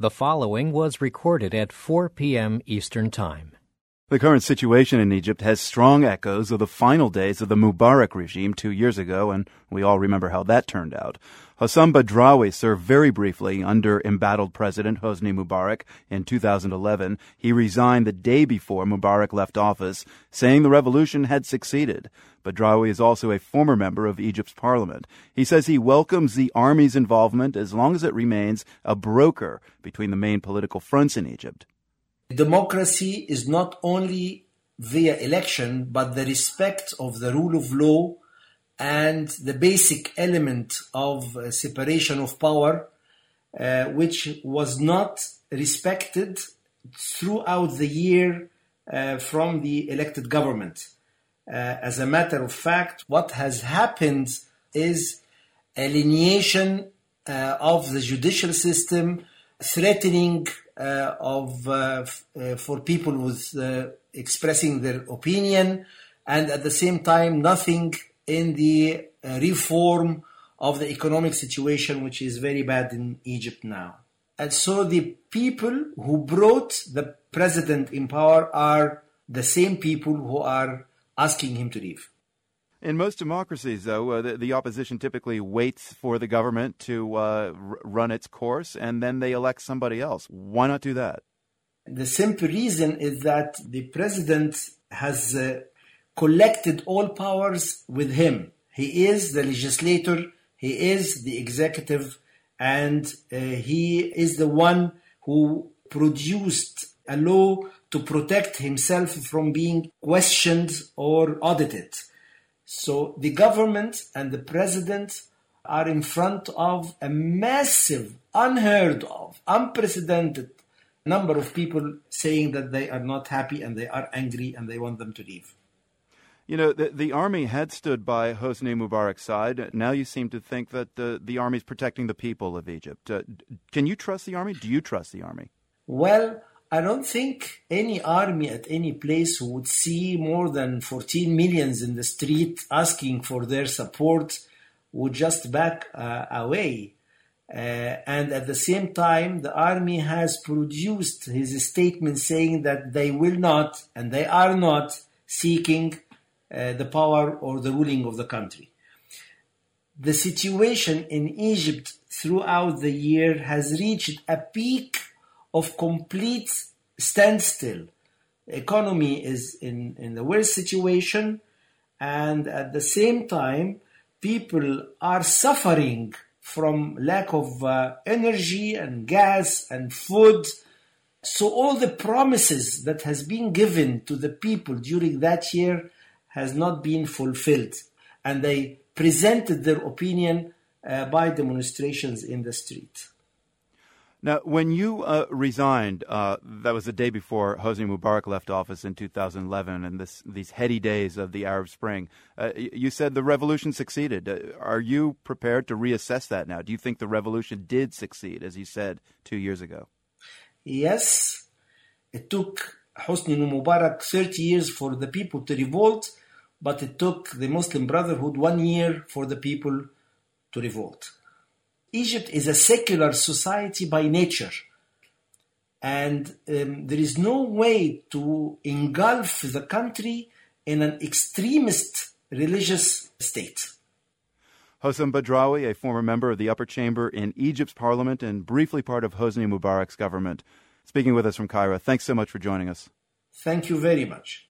The following was recorded at 4 p.m. Eastern Time. The current situation in Egypt has strong echoes of the final days of the Mubarak regime two years ago, and we all remember how that turned out. Hossam Badrawi served very briefly under embattled President Hosni Mubarak in 2011. He resigned the day before Mubarak left office, saying the revolution had succeeded. Badrawi is also a former member of Egypt's parliament. He says he welcomes the army's involvement as long as it remains a broker between the main political fronts in Egypt. Democracy is not only via election, but the respect of the rule of law and the basic element of uh, separation of power, uh, which was not respected throughout the year uh, from the elected government. Uh, as a matter of fact, what has happened is alienation uh, of the judicial system, threatening uh, of uh, uh, for people with expressing their opinion, and at the same time nothing in the reform of the economic situation, which is very bad in Egypt now. And so the people who brought the president in power are the same people who are asking him to leave. In most democracies, though, uh, the, the, opposition typically waits for the government to uh, r- run its course and then they elect somebody else. Why not do that? The simple reason is that the president has uh, collected all powers with him. He is the legislator, he is the executive, and uh, he is the one who produced a law to protect himself from being questioned or audited. So the government and the president are in front of a massive, unheard of, unprecedented number of people saying that they are not happy and they are angry and they want them to leave. You know, the, the army had stood by Hosni Mubarak's side. Now you seem to think that the, the army is protecting the people of Egypt. Uh, can you trust the army? Do you trust the army? Well, I don't think any army at any place would see more than 14 millions in the street asking for their support would just back uh, away. Uh, and at the same time, the army has produced his statement saying that they will not and they are not seeking uh, the power or the ruling of the country. The situation in Egypt throughout the year has reached a peak of complete standstill. The economy is in, in the worst situation, and at the same time, people are suffering from lack of uh, energy and gas and food. So all the promises that has been given to the people during that year has not been fulfilled, and they presented their opinion uh, by demonstrations in the street. Now, when you uh, resigned, uh, that was the day before Hosni Mubarak left office in 2011, and this, these heady days of the Arab Spring. Uh, you said the revolution succeeded. Uh, are you prepared to reassess that now? Do you think the revolution did succeed, as you said two years ago? Yes. It took Hosni Mubarak 30 years for the people to revolt, but it took the Muslim Brotherhood one year for the people to revolt. Egypt is a secular society by nature. And um, there is no way to engulf the country in an extremist religious state. Hossam Badrawi, a former member of the upper chamber in Egypt's parliament and briefly part of Hosni Mubarak's government, speaking with us from Cairo. Thanks so much for joining us. Thank you very much.